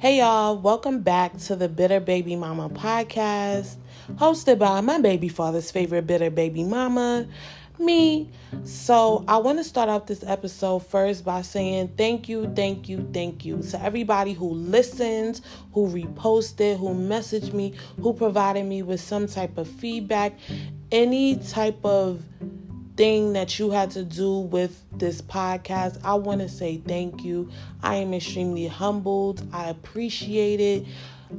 Hey y'all, welcome back to the Bitter Baby Mama podcast, hosted by my baby father's favorite bitter baby mama, me. So, I want to start off this episode first by saying thank you, thank you, thank you to everybody who listens, who reposted, who messaged me, who provided me with some type of feedback, any type of thing that you had to do with this podcast, I want to say thank you. I am extremely humbled. I appreciate it.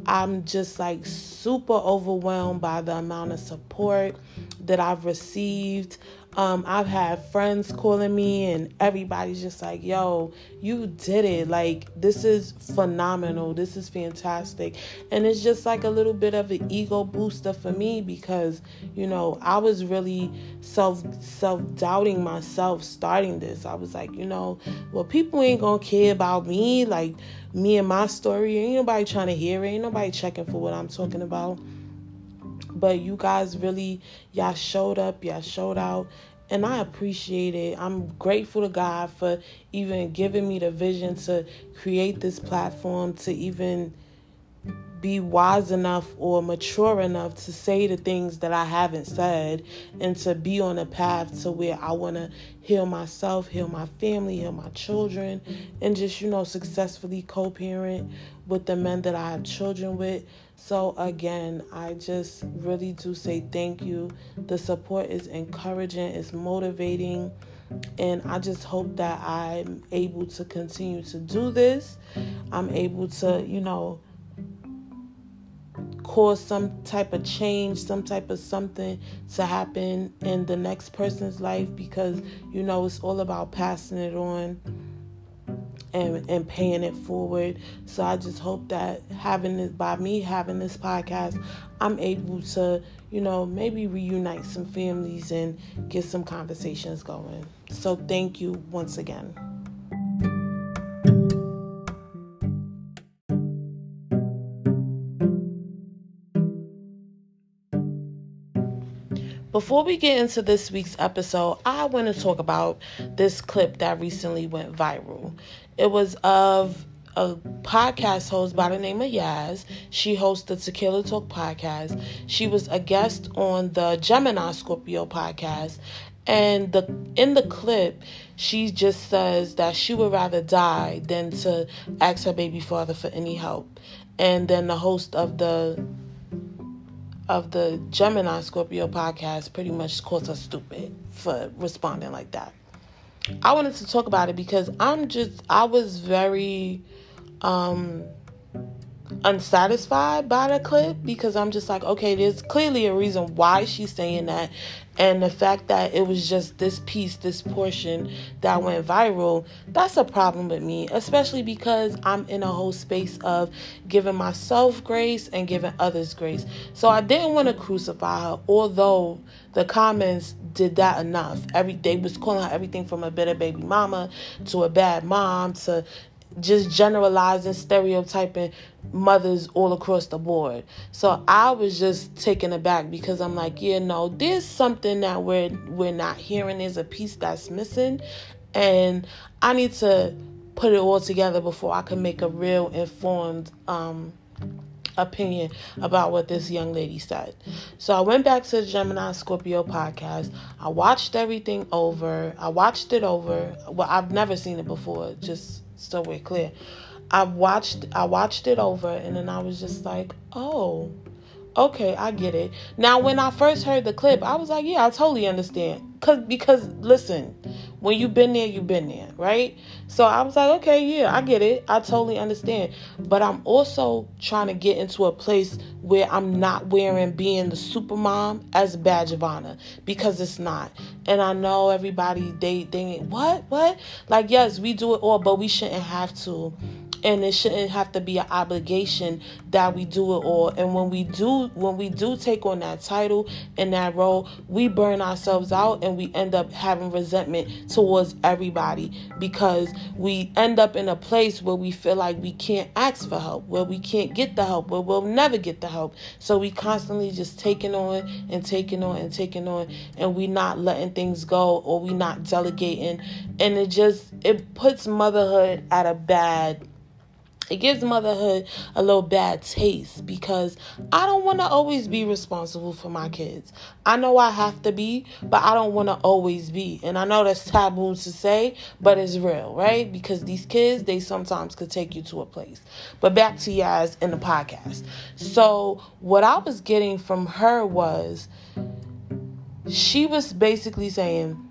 I'm just like super overwhelmed by the amount of support that I've received. Um, I've had friends calling me, and everybody's just like, yo, you did it. Like, this is phenomenal. This is fantastic. And it's just like a little bit of an ego booster for me because, you know, I was really self self doubting myself starting this. I was like, you know, well, people ain't gonna care about me, like me and my story. Ain't nobody trying to hear it. Ain't nobody checking for what I'm talking about but you guys really y'all showed up y'all showed out and I appreciate it. I'm grateful to God for even giving me the vision to create this platform to even be wise enough or mature enough to say the things that I haven't said and to be on a path to where I want to heal myself, heal my family, heal my children, and just, you know, successfully co parent with the men that I have children with. So, again, I just really do say thank you. The support is encouraging, it's motivating. And I just hope that I'm able to continue to do this. I'm able to, you know, cause some type of change, some type of something to happen in the next person's life because you know it's all about passing it on and mm-hmm. and paying it forward. So I just hope that having this by me having this podcast, I'm able to, you know, maybe reunite some families and get some conversations going. So thank you once again. Before we get into this week's episode, I want to talk about this clip that recently went viral. It was of a podcast host by the name of Yaz. She hosts the Tequila Talk podcast. She was a guest on the Gemini Scorpio podcast. And the in the clip, she just says that she would rather die than to ask her baby father for any help. And then the host of the of the Gemini Scorpio podcast pretty much calls her stupid for responding like that. I wanted to talk about it because I'm just I was very um unsatisfied by the clip because I'm just like, okay, there's clearly a reason why she's saying that. And the fact that it was just this piece, this portion that went viral, that's a problem with me, especially because I'm in a whole space of giving myself grace and giving others grace. So I didn't want to crucify her, although the comments did that enough. Every day was calling her everything from a bitter baby mama to a bad mom to just generalizing, stereotyping mothers all across the board. So I was just taken aback because I'm like, yeah, no, there's something that we're we're not hearing. There's a piece that's missing, and I need to put it all together before I can make a real informed um, opinion about what this young lady said. So I went back to the Gemini Scorpio podcast. I watched everything over. I watched it over. Well, I've never seen it before. Just so we're clear. I watched I watched it over and then I was just like, "Oh, okay, I get it." Now, when I first heard the clip, I was like, "Yeah, I totally understand." Cuz because listen, when you've been there, you've been there, right? So I was like, "Okay, yeah, I get it. I totally understand." But I'm also trying to get into a place where I'm not wearing being the super mom as a badge of honor because it's not. And I know everybody they they what? What? Like yes, we do it all, but we shouldn't have to and it shouldn't have to be an obligation that we do it all. And when we do when we do take on that title and that role we burn ourselves out and we end up having resentment towards everybody because we end up in a place where we feel like we can't ask for help where we can't get the help where we'll never get the help. So we constantly just taking on and taking on and taking on and we not letting things go or we not delegating. And it just it puts motherhood at a bad it gives motherhood a little bad taste because I don't want to always be responsible for my kids. I know I have to be, but I don't want to always be. And I know that's taboo to say, but it's real, right? Because these kids, they sometimes could take you to a place. But back to Yaz in the podcast. So, what I was getting from her was she was basically saying,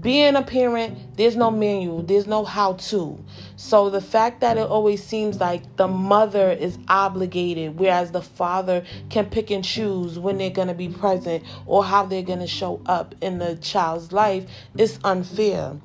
being a parent, there's no manual, there's no how to. So the fact that it always seems like the mother is obligated, whereas the father can pick and choose when they're going to be present or how they're going to show up in the child's life, is unfair.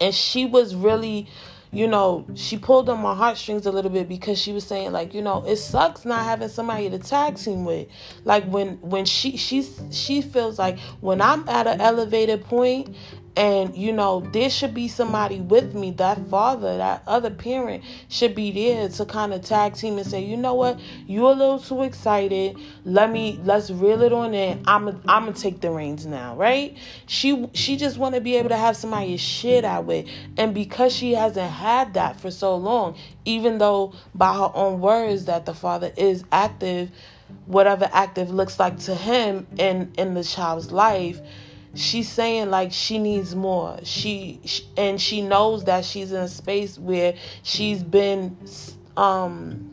And she was really you know, she pulled on my heartstrings a little bit because she was saying like, you know, it sucks not having somebody to tag team with. Like when when she she's she feels like when I'm at an elevated point and you know, there should be somebody with me. That father, that other parent should be there to kind of tag team and say, you know what, you're a little too excited. Let me let's reel it on in. I'm a, I'm gonna take the reins now, right? She she just want to be able to have somebody to share that with, and because she hasn't had that for so long, even though by her own words that the father is active, whatever active looks like to him in in the child's life she's saying like she needs more she, and she knows that she's in a space where she's been um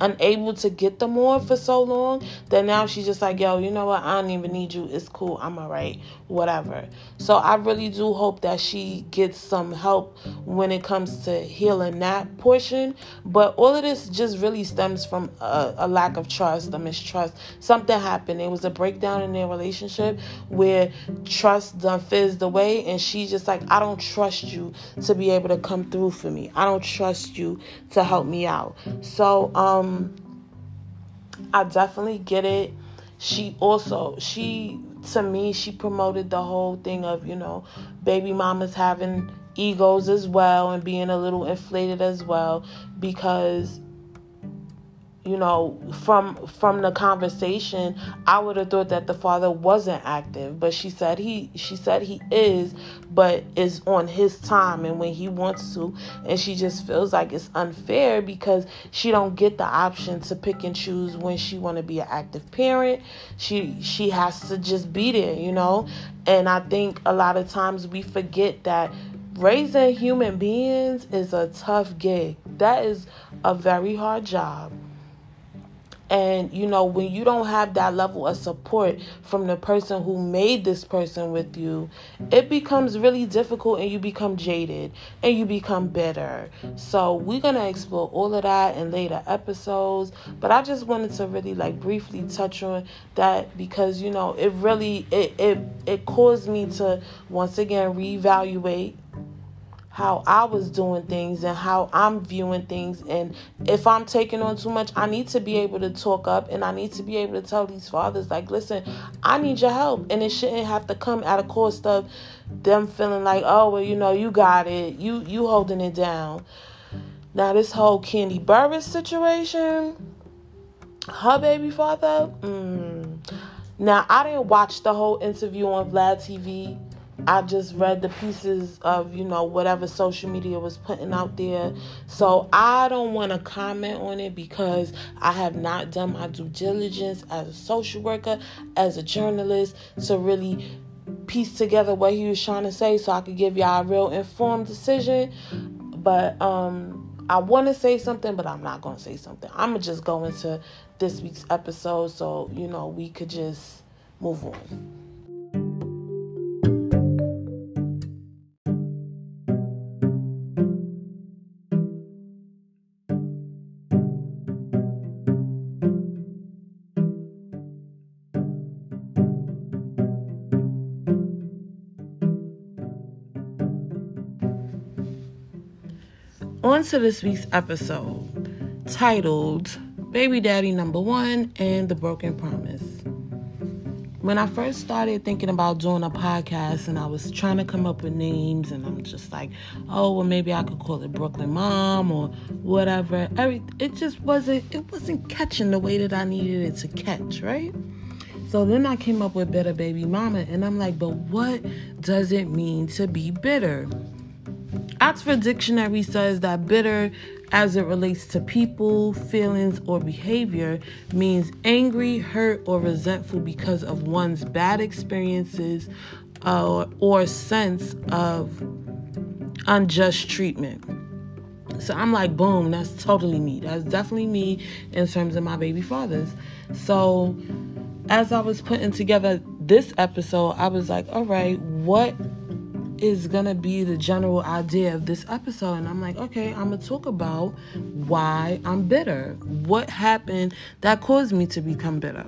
unable to get the more for so long that now she's just like, yo, you know what? I don't even need you. It's cool. I'm all right. Whatever. So I really do hope that she gets some help when it comes to healing that portion. But all of this just really stems from a, a lack of trust, a mistrust. Something happened. It was a breakdown in their relationship where trust done fizzed away, and she's just like, I don't trust you to be able to come through for me. I don't trust you to help me out. So, um, I definitely get it. She also she to me she promoted the whole thing of you know baby mamas having egos as well and being a little inflated as well because you know from from the conversation i would have thought that the father wasn't active but she said he she said he is but is on his time and when he wants to and she just feels like it's unfair because she don't get the option to pick and choose when she want to be an active parent. She she has to just be there you know? And i think a lot of times we forget that raising human beings is a tough gig. That is a very hard job and you know, when you don't have that level of support from the person who made this person with you, it becomes really difficult and you become jaded and you become bitter. So, we're going to explore all of that in later episodes, but I just wanted to really like briefly touch on that because you know, it really it it it caused me to once again reevaluate how I was doing things and how I'm viewing things. And if I'm taking on too much, I need to be able to talk up and I need to be able to tell these fathers, like, listen, I need your help. And it shouldn't have to come at a cost of them feeling like, oh, well, you know, you got it. You you holding it down. Now, this whole Kandi Burruss situation, her baby father, mm. now I didn't watch the whole interview on Vlad TV I just read the pieces of, you know, whatever social media was putting out there. So I don't want to comment on it because I have not done my due diligence as a social worker, as a journalist, to really piece together what he was trying to say so I could give y'all a real informed decision. But um I want to say something, but I'm not going to say something. I'm going to just go into this week's episode so, you know, we could just move on. On to this week's episode titled Baby Daddy Number One and the Broken Promise. When I first started thinking about doing a podcast and I was trying to come up with names, and I'm just like, oh, well, maybe I could call it Brooklyn Mom or whatever. Every, it just wasn't, it wasn't catching the way that I needed it to catch, right? So then I came up with Bitter Baby Mama, and I'm like, but what does it mean to be bitter? Oxford Dictionary says that bitter as it relates to people, feelings, or behavior means angry, hurt, or resentful because of one's bad experiences uh, or sense of unjust treatment. So I'm like, boom, that's totally me. That's definitely me in terms of my baby fathers. So as I was putting together this episode, I was like, all right, what is gonna be the general idea of this episode? And I'm like, okay, I'm gonna talk about why I'm bitter. What happened that caused me to become bitter?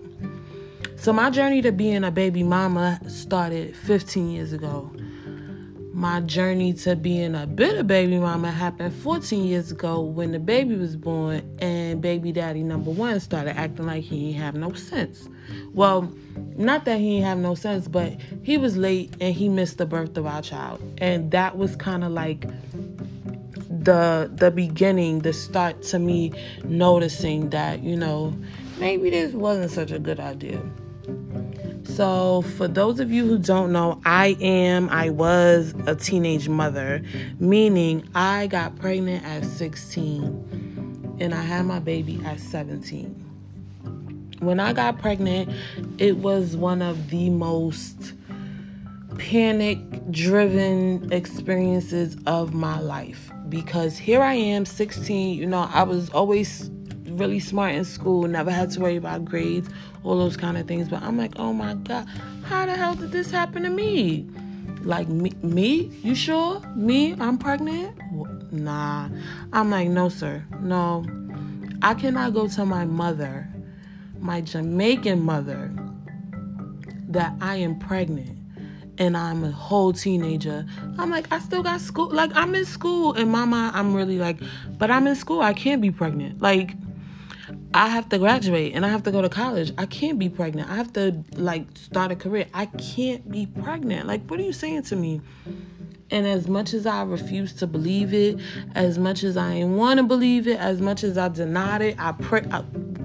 So, my journey to being a baby mama started 15 years ago my journey to being a bitter baby mama happened 14 years ago when the baby was born and baby daddy number one started acting like he didn't have no sense. Well, not that he didn't have no sense, but he was late and he missed the birth of our child. And that was kind of like the the beginning, the start to me noticing that, you know, maybe this wasn't such a good idea. So, for those of you who don't know, I am, I was a teenage mother, meaning I got pregnant at 16 and I had my baby at 17. When I got pregnant, it was one of the most panic driven experiences of my life because here I am, 16. You know, I was always really smart in school, never had to worry about grades, all those kind of things. But I'm like, oh my God, how the hell did this happen to me? Like, me? me? You sure? Me? I'm pregnant? Nah. I'm like, no, sir. No. I cannot go to my mother, my Jamaican mother, that I am pregnant and I'm a whole teenager. I'm like, I still got school. Like, I'm in school. And mama, I'm really like, but I'm in school. I can't be pregnant. Like, I have to graduate and I have to go to college. I can't be pregnant. I have to like start a career. I can't be pregnant. Like, what are you saying to me? And as much as I refuse to believe it, as much as I want to believe it, as much as I denied it, I pray. I,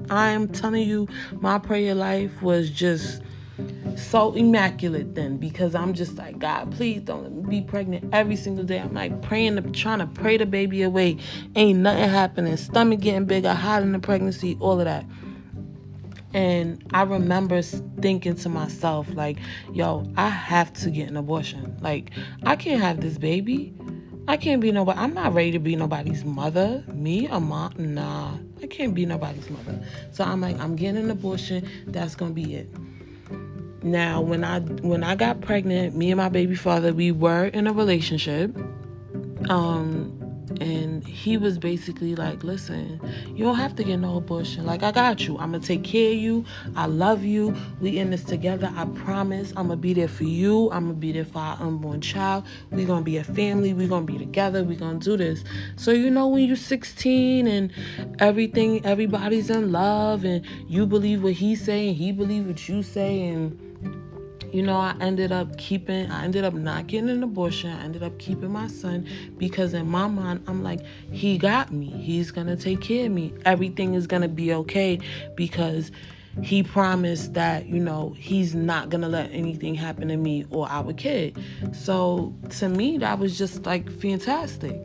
I am telling you, my prayer life was just so immaculate then because I'm just like, God, please don't let me be pregnant every single day. I'm like praying, to, trying to pray the baby away. Ain't nothing happening. Stomach getting bigger, hiding the pregnancy, all of that. And I remember thinking to myself, like, yo, I have to get an abortion. Like, I can't have this baby. I can't be nobody. I'm not ready to be nobody's mother. Me, a mom? Nah, I can't be nobody's mother. So I'm like, I'm getting an abortion. That's gonna be it. Now, when I when I got pregnant, me and my baby father, we were in a relationship. Um and he was basically like, "Listen, you don't have to get no abortion. Like I got you. I'm gonna take care of you. I love you. We in this together. I promise. I'm gonna be there for you. I'm gonna be there for our unborn child. We gonna be a family. We gonna be together. We gonna do this. So you know when you're 16 and everything, everybody's in love, and you believe what he say, and he believe what you say, and you know, I ended up keeping, I ended up not getting an abortion. I ended up keeping my son because in my mind, I'm like, he got me. He's going to take care of me. Everything is going to be okay because he promised that, you know, he's not going to let anything happen to me or our kid. So to me, that was just like fantastic.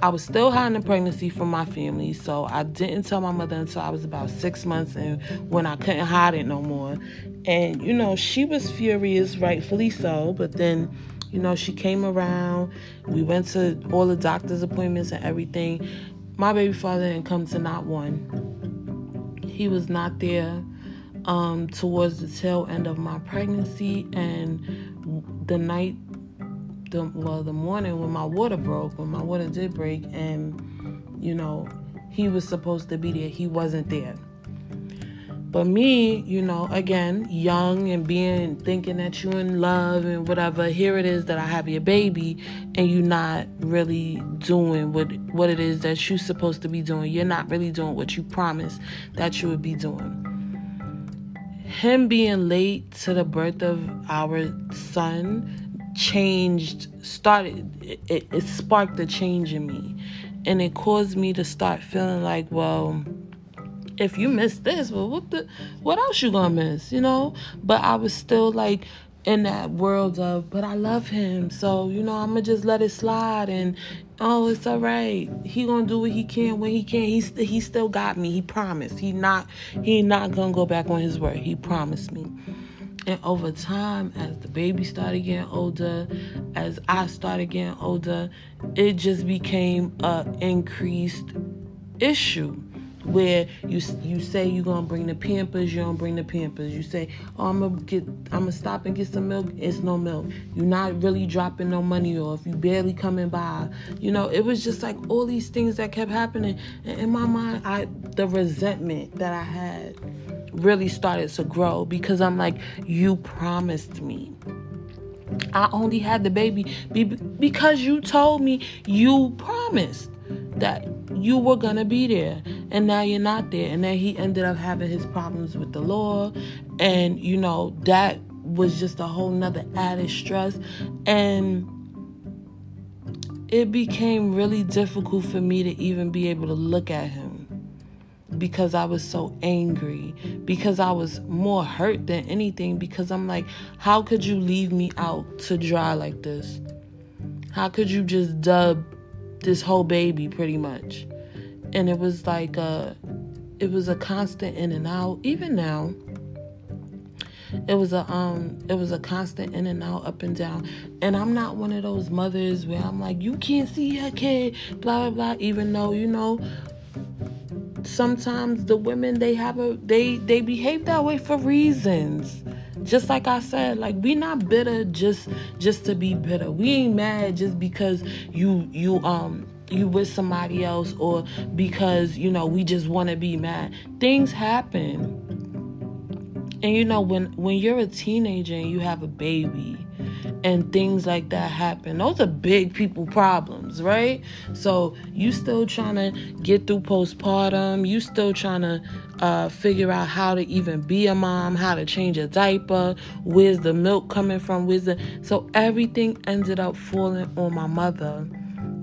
I was still hiding the pregnancy from my family, so I didn't tell my mother until I was about six months and when I couldn't hide it no more. And, you know, she was furious, rightfully so, but then, you know, she came around. We went to all the doctor's appointments and everything. My baby father didn't come to not one. He was not there um, towards the tail end of my pregnancy, and the night the well the morning when my water broke, when my water did break, and you know he was supposed to be there, he wasn't there. But me, you know, again, young and being thinking that you're in love and whatever, here it is that I have your baby and you're not really doing what what it is that you're supposed to be doing. You're not really doing what you promised that you would be doing. Him being late to the birth of our son changed started it, it sparked a change in me and it caused me to start feeling like well if you miss this well what the what else you gonna miss you know but i was still like in that world of, but I love him, so you know I'm gonna just let it slide, and oh, it's all right. He gonna do what he can when he can. He's he still got me. He promised. He not he not gonna go back on his word. He promised me. And over time, as the baby started getting older, as I started getting older, it just became a increased issue where you you say you're gonna bring the pampers, you don't bring the pampers. You say, oh, I'm gonna get, I'm gonna stop and get some milk. It's no milk. You're not really dropping no money off. You barely coming by. You know, it was just like all these things that kept happening. And in my mind, I the resentment that I had really started to grow because I'm like, you promised me. I only had the baby because you told me you promised that you were gonna be there and now you're not there and then he ended up having his problems with the law and you know that was just a whole nother added stress and it became really difficult for me to even be able to look at him because I was so angry, because I was more hurt than anything. Because I'm like, how could you leave me out to dry like this? How could you just dub this whole baby pretty much? And it was like a, it was a constant in and out. Even now, it was a um it was a constant in and out up and down and i'm not one of those mothers where i'm like you can't see your kid blah blah blah even though you know sometimes the women they have a they they behave that way for reasons just like i said like we not bitter just just to be bitter. We ain't mad just because you you um you with somebody else or because you know we just want to be mad. Things happen. And you know when when you're a teenager and you have a baby and things like that happen. Those are big people problems, right? So you still trying to get through postpartum. You still trying to uh, figure out how to even be a mom, how to change a diaper, where's the milk coming from, where's the so everything ended up falling on my mother.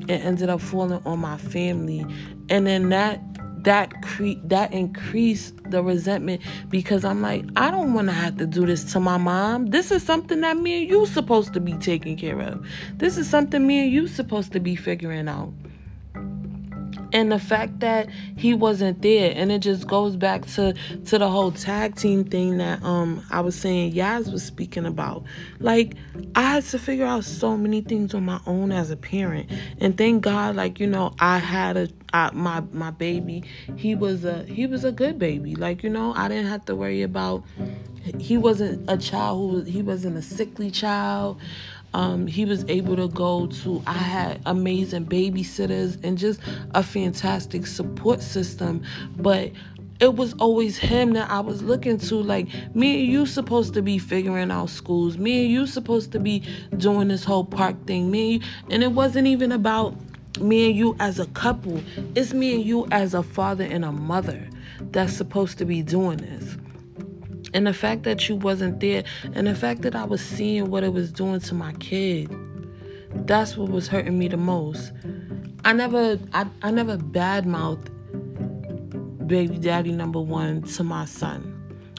It ended up falling on my family, and then that that cre- that increased the resentment because I'm like, I don't want to have to do this to my mom. This is something that me and you supposed to be taking care of. This is something me and you supposed to be figuring out and the fact that he wasn't there. And it just goes back to to the whole tag team thing that um I was saying Yaz was speaking about. Like I had to figure out so many things on my own as a parent. And thank God like you know I had a I, my my baby he was a he was a good baby. Like you know I didn't have to worry about he wasn't a child who was, he wasn't a sickly child um, he was able to go to, I had amazing babysitters and just a fantastic support system. But it was always him that I was looking to. Like, me and you supposed to be figuring out schools. Me and you supposed to be doing this whole park thing. Me and you, and it wasn't even about me and you as a couple. It's me and you as a father and a mother that's supposed to be doing this. And the fact that you wasn't there and the fact that I was seeing what it was doing to my kid, that's what was hurting me the most. I never I, I never badmouthed baby daddy number one to my son.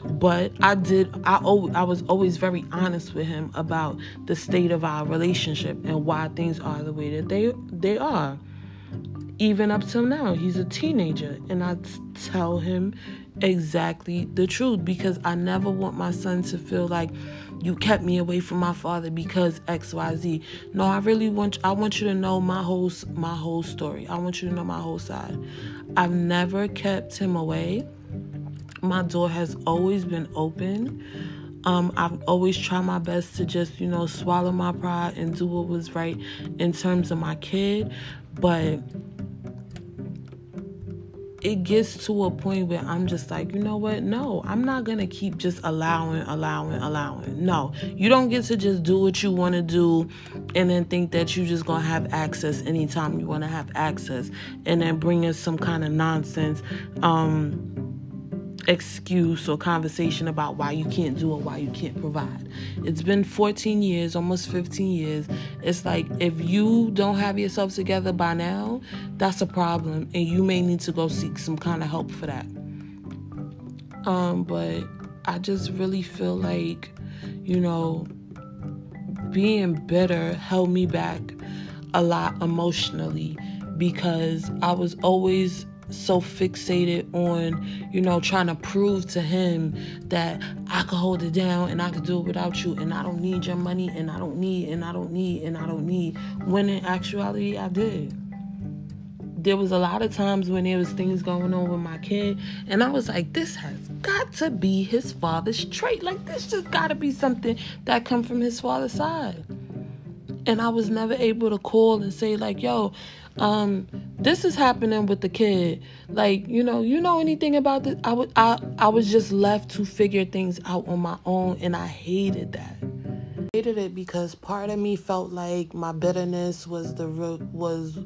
But I did I I was always very honest with him about the state of our relationship and why things are the way that they they are. Even up till now, he's a teenager and I tell him exactly the truth because I never want my son to feel like you kept me away from my father because XYZ. No, I really want I want you to know my whole my whole story. I want you to know my whole side. I've never kept him away. My door has always been open. Um, I've always tried my best to just, you know, swallow my pride and do what was right in terms of my kid. But it gets to a point where I'm just like, you know what? No, I'm not going to keep just allowing, allowing, allowing. No, you don't get to just do what you want to do and then think that you're just going to have access anytime you want to have access and then bring in some kind of nonsense. Um, excuse or conversation about why you can't do or why you can't provide. It's been 14 years, almost 15 years. It's like if you don't have yourself together by now, that's a problem and you may need to go seek some kind of help for that. Um but I just really feel like, you know, being bitter held me back a lot emotionally because I was always so fixated on, you know, trying to prove to him that I could hold it down and I could do it without you and I don't need your money and I don't need and I don't need and I don't need when in actuality I did. There was a lot of times when there was things going on with my kid and I was like this has got to be his father's trait. Like this just got to be something that come from his father's side. And I was never able to call and say like, "Yo, um this is happening with the kid like you know you know anything about this i would i i was just left to figure things out on my own and i hated that I hated it because part of me felt like my bitterness was the was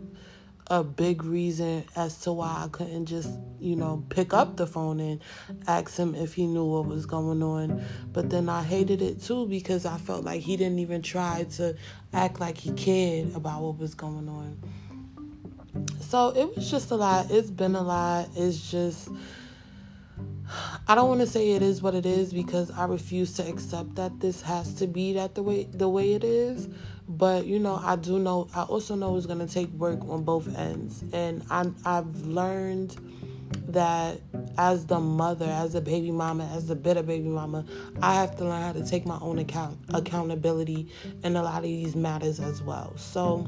a big reason as to why I couldn't just, you know, pick up the phone and ask him if he knew what was going on. But then I hated it too because I felt like he didn't even try to act like he cared about what was going on. So it was just a lot. It's been a lot. It's just I don't want to say it is what it is because I refuse to accept that this has to be that the way the way it is. But you know, I do know. I also know it's gonna take work on both ends, and I I've learned that as the mother, as a baby mama, as the bitter baby mama, I have to learn how to take my own account accountability in a lot of these matters as well. So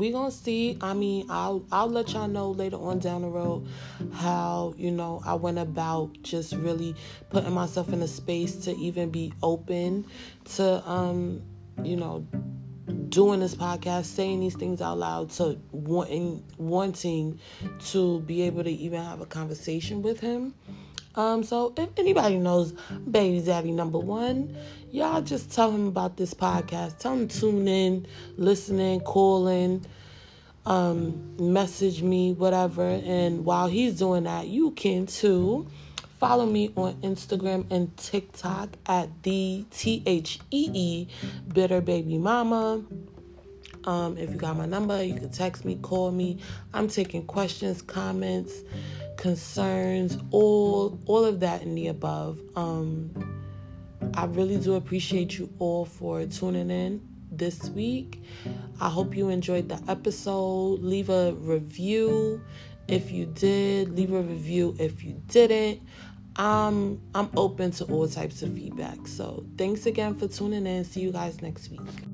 we gonna see. I mean, I'll I'll let y'all know later on down the road how you know I went about just really putting myself in a space to even be open to um you know doing this podcast, saying these things out loud, to wanting wanting to be able to even have a conversation with him. Um, so if anybody knows Baby Daddy number one, y'all just tell him about this podcast. Tell him tune in, listening, calling, um, message me, whatever. And while he's doing that, you can too. Follow me on Instagram and TikTok at the T H E E Bitter Baby Mama. Um, if you got my number, you can text me, call me. I'm taking questions, comments, concerns, all all of that in the above. Um, I really do appreciate you all for tuning in this week. I hope you enjoyed the episode. Leave a review if you did. Leave a review if you didn't. I'm I'm open to all types of feedback. So thanks again for tuning in. See you guys next week.